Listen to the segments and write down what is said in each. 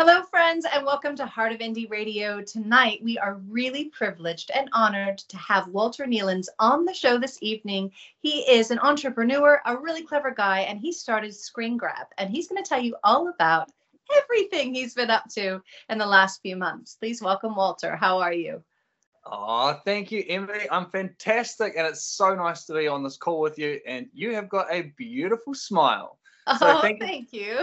Hello, friends, and welcome to Heart of Indie Radio. Tonight, we are really privileged and honored to have Walter Neilands on the show this evening. He is an entrepreneur, a really clever guy, and he started Screen Grab. And he's going to tell you all about everything he's been up to in the last few months. Please welcome Walter. How are you? Oh, thank you, Emily. I'm fantastic, and it's so nice to be on this call with you. And you have got a beautiful smile. So oh, thank, you. thank you.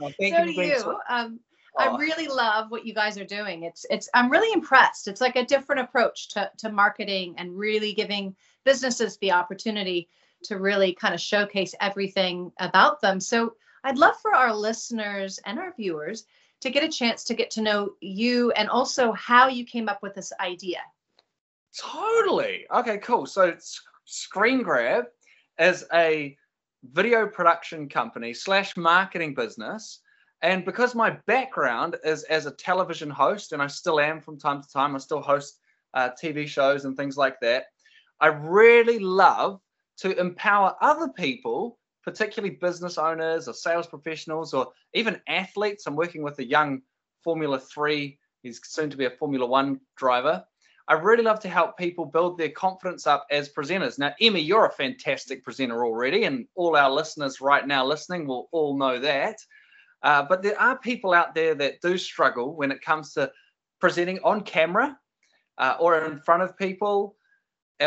Oh, thank so you do you. Um, I oh. really love what you guys are doing. It's it's I'm really impressed. It's like a different approach to to marketing and really giving businesses the opportunity to really kind of showcase everything about them. So I'd love for our listeners and our viewers to get a chance to get to know you and also how you came up with this idea. Totally. Okay, cool. So Screen Grab is a video production company slash marketing business and because my background is as a television host, and I still am from time to time, I still host uh, TV shows and things like that. I really love to empower other people, particularly business owners or sales professionals or even athletes. I'm working with a young Formula Three, he's soon to be a Formula One driver. I really love to help people build their confidence up as presenters. Now, Emmy, you're a fantastic presenter already, and all our listeners right now listening will all know that. Uh, but there are people out there that do struggle when it comes to presenting on camera uh, or in front of people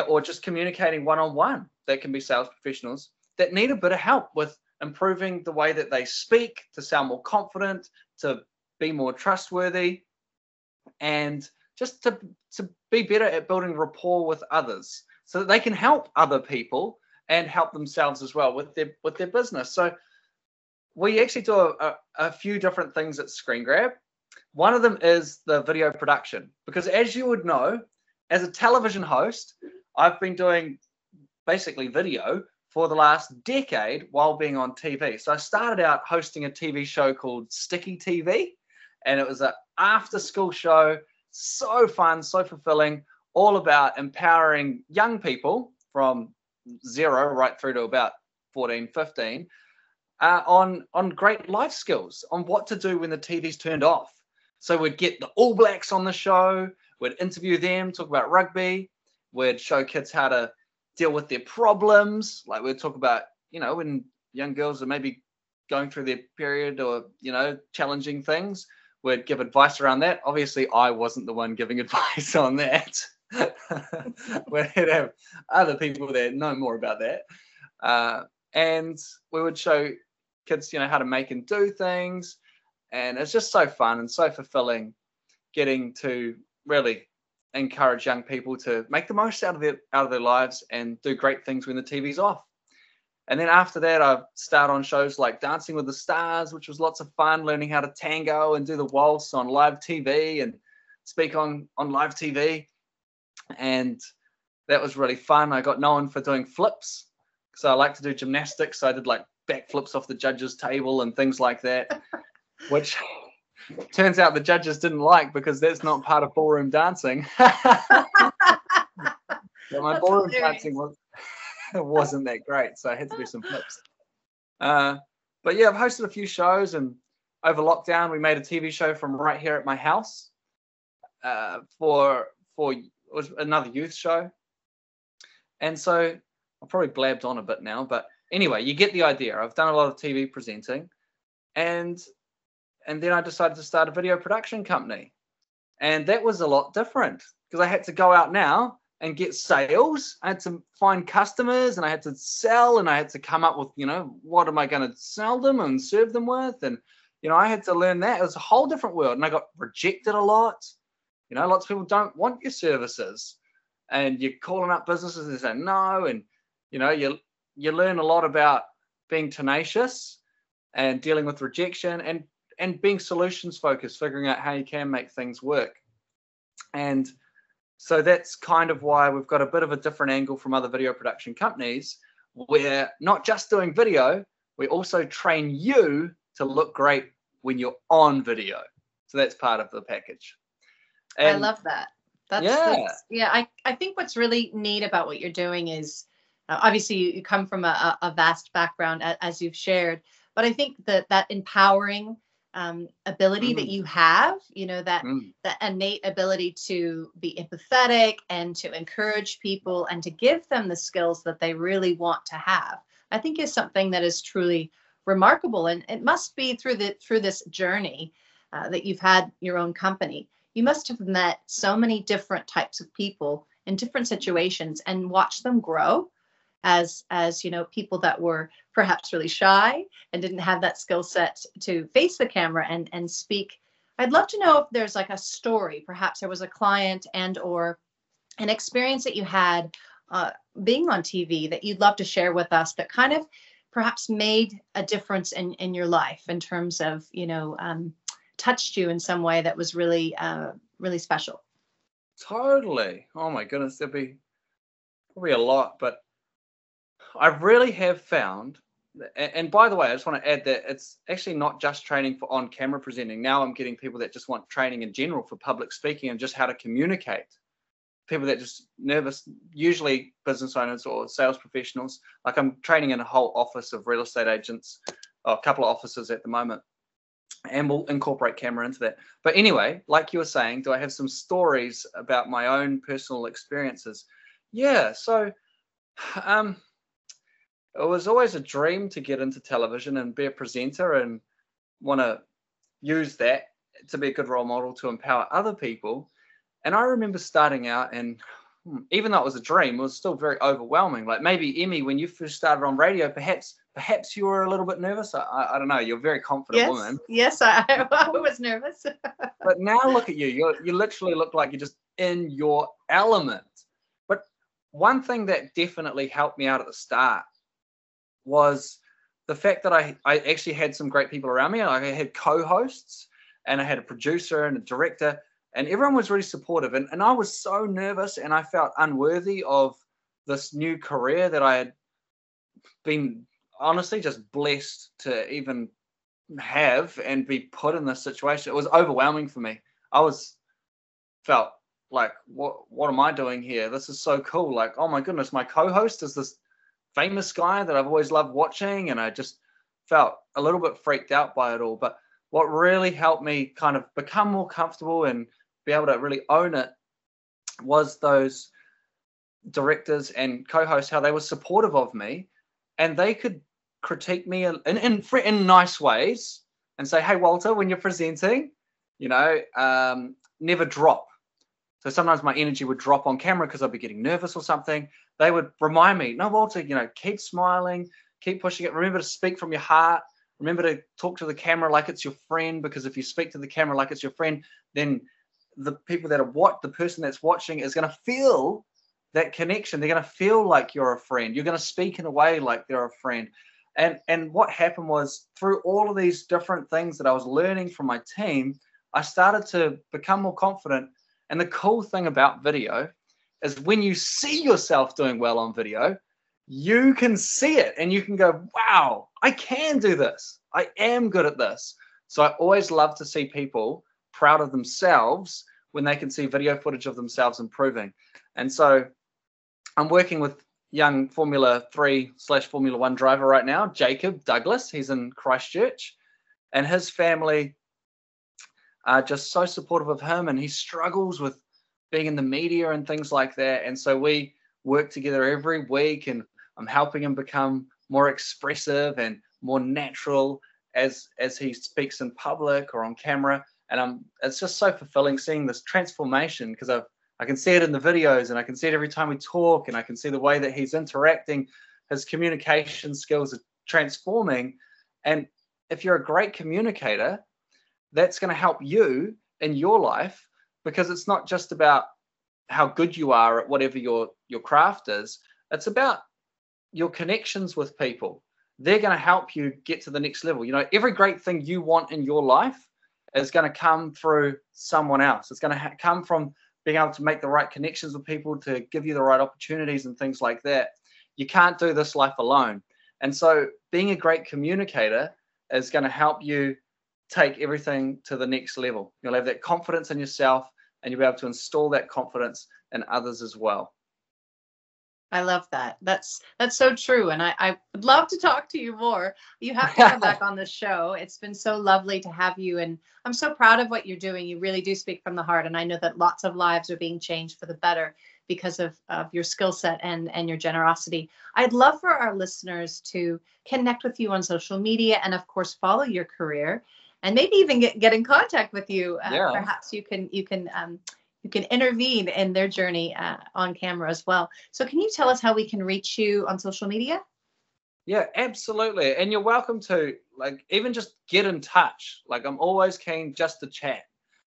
or just communicating one on one. That can be sales professionals that need a bit of help with improving the way that they speak to sound more confident, to be more trustworthy, and just to, to be better at building rapport with others so that they can help other people and help themselves as well with their with their business. So we actually do a, a, a few different things at Screen Grab. One of them is the video production, because as you would know, as a television host, I've been doing basically video for the last decade while being on TV. So I started out hosting a TV show called Sticky TV, and it was an after school show, so fun, so fulfilling, all about empowering young people from zero right through to about 14, 15 uh, on on great life skills on what to do when the TV's turned off. So we'd get the All Blacks on the show, we'd interview them, talk about rugby, we'd show kids how to deal with their problems. Like we'd talk about, you know, when young girls are maybe going through their period or, you know, challenging things, we'd give advice around that. Obviously, I wasn't the one giving advice on that. we'd have other people that know more about that. Uh, and we would show kids, you know, how to make and do things. And it's just so fun and so fulfilling getting to really encourage young people to make the most out of their out of their lives and do great things when the TV's off. And then after that, I start on shows like Dancing with the Stars, which was lots of fun, learning how to tango and do the waltz on live TV and speak on on live TV. And that was really fun. I got known for doing flips because I like to do gymnastics. So I did like backflips off the judges' table and things like that, which turns out the judges didn't like because that's not part of ballroom dancing. my that's ballroom hilarious. dancing was wasn't that great, so I had to do some flips. Uh, but yeah, I've hosted a few shows, and over lockdown, we made a TV show from right here at my house uh, for for it was another youth show, and so I probably blabbed on a bit now, but anyway, you get the idea. I've done a lot of TV presenting, and and then I decided to start a video production company, and that was a lot different because I had to go out now and get sales. I had to find customers, and I had to sell, and I had to come up with you know what am I going to sell them and serve them with, and you know I had to learn that. It was a whole different world, and I got rejected a lot. You know, lots of people don't want your services, and you're calling up businesses and say no, and you know you you learn a lot about being tenacious and dealing with rejection and and being solutions focused figuring out how you can make things work. And so that's kind of why we've got a bit of a different angle from other video production companies. We're not just doing video we also train you to look great when you're on video. So that's part of the package. And i love that. That's yeah. that's, yeah I, I think what's really neat about what you're doing is obviously, you, you, come from a, a, vast background, as you've shared, but I think that that empowering um, ability mm. that you have you know that mm. that innate ability to be empathetic and to encourage people and to give them the skills that they really want to have i think is something that is truly remarkable and it must be through the through this journey uh, that you've had your own company you must have met so many different types of people in different situations and watched them grow as as you know people that were perhaps really shy and didn't have that skill set to face the camera and and speak. I'd love to know if there's like a story. Perhaps there was a client and or an experience that you had uh, being on tv that you'd love to share with us that kind of perhaps made a difference in in your life in terms of you know um, touched you in some way that was really uh, really special? Totally. Oh my goodness there'd be probably a lot but I really have found, and by the way, I just want to add that it's actually not just training for on camera presenting. Now I'm getting people that just want training in general for public speaking and just how to communicate. People that just nervous, usually business owners or sales professionals. Like I'm training in a whole office of real estate agents, a couple of offices at the moment, and we'll incorporate camera into that. But anyway, like you were saying, do I have some stories about my own personal experiences? Yeah. So, um, it was always a dream to get into television and be a presenter and want to use that to be a good role model to empower other people. And I remember starting out, and hmm, even though it was a dream, it was still very overwhelming. Like maybe Emmy, when you first started on radio, perhaps perhaps you were a little bit nervous. I, I don't know. You're a very confident yes, woman. Yes, I, I was nervous. but now look at you. You you literally look like you're just in your element. But one thing that definitely helped me out at the start was the fact that I, I actually had some great people around me. I had co-hosts and I had a producer and a director and everyone was really supportive. And, and I was so nervous and I felt unworthy of this new career that I had been honestly just blessed to even have and be put in this situation. It was overwhelming for me. I was felt like what what am I doing here? This is so cool. Like, oh my goodness, my co-host is this famous guy that I've always loved watching, and I just felt a little bit freaked out by it all. But what really helped me kind of become more comfortable and be able to really own it was those directors and co-hosts how they were supportive of me and they could critique me in in, in nice ways and say hey walter when you're presenting you know um, never drop so sometimes my energy would drop on camera because I'd be getting nervous or something. They would remind me, no, Walter, you know, keep smiling, keep pushing it. Remember to speak from your heart. Remember to talk to the camera like it's your friend, because if you speak to the camera like it's your friend, then the people that are what the person that's watching is going to feel that connection. They're going to feel like you're a friend. You're going to speak in a way like they're a friend. And and what happened was through all of these different things that I was learning from my team, I started to become more confident and the cool thing about video is when you see yourself doing well on video, you can see it and you can go, wow, I can do this. I am good at this. So I always love to see people proud of themselves when they can see video footage of themselves improving. And so I'm working with young Formula 3 slash Formula 1 driver right now, Jacob Douglas. He's in Christchurch. And his family are just so supportive of him and he struggles with being in the media and things like that. And so we work together every week and i'm helping him become more expressive and more natural as as he speaks in public or on camera. And i'm it's just so fulfilling seeing this transformation because I've i can see it in the videos and i can see it every time we talk and i can see the way that he's interacting. His communication skills are transforming. And if you're a great communicator that's going to help you in your life because it's not just about how good you are at whatever your your craft is. It's about your connections with people. They're going to help you get to the next level. You know every great thing you want in your life is going to come through someone else. It's going to ha- come from being able to make the right connections with people to give you the right opportunities and things like that. You can't do this life alone. And so being a great communicator is going to help you take everything to the next level. You'll have that confidence in yourself and you'll be able to install that confidence in others as well. I love that. That's that's so true. And I, I would love to talk to you more. You have to come back on the show. It's been so lovely to have you. And I'm so proud of what you're doing. You really do speak from the heart. And I know that lots of lives are being changed for the better because of, of your skill set and, and your generosity. I'd love for our listeners to connect with you on social media and of course follow your career and maybe even get, get in contact with you. Uh, yeah. Perhaps you can you can um, you can intervene in their journey uh, on camera as well. So can you tell us how we can reach you on social media? Yeah, absolutely. And you're welcome to like even just get in touch. Like I'm always keen just to chat.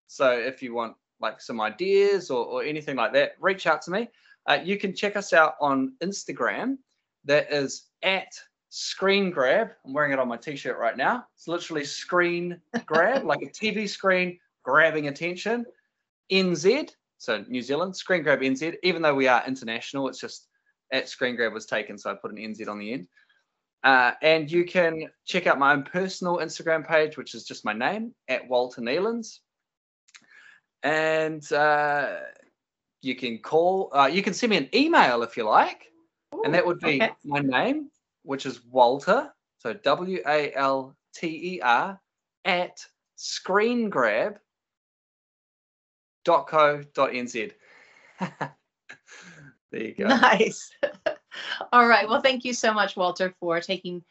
So if you want like some ideas or, or anything like that, reach out to me. Uh, you can check us out on Instagram. That is at screen grab. I'm wearing it on my t-shirt right now. It's literally screen grab, like a TV screen grabbing attention. NZ, so New Zealand, screen grab NZ. Even though we are international, it's just at screen grab was taken, so I put an NZ on the end. Uh, and you can check out my own personal Instagram page, which is just my name at Walter Neilands and uh, you can call. Uh, you can send me an email if you like, Ooh, and that would be okay. my name, which is Walter. So W A L T E R at screengrab.co.nz. there you go. Nice. All right. Well, thank you so much, Walter, for taking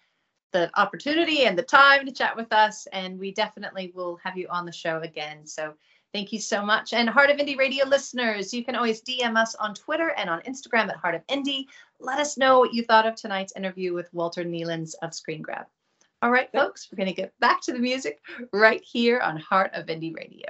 the opportunity and the time to chat with us. And we definitely will have you on the show again. So Thank you so much. And Heart of Indie Radio listeners, you can always DM us on Twitter and on Instagram at Heart of Indie. Let us know what you thought of tonight's interview with Walter Neilands of Screen Grab. All right, folks, we're going to get back to the music right here on Heart of Indie Radio.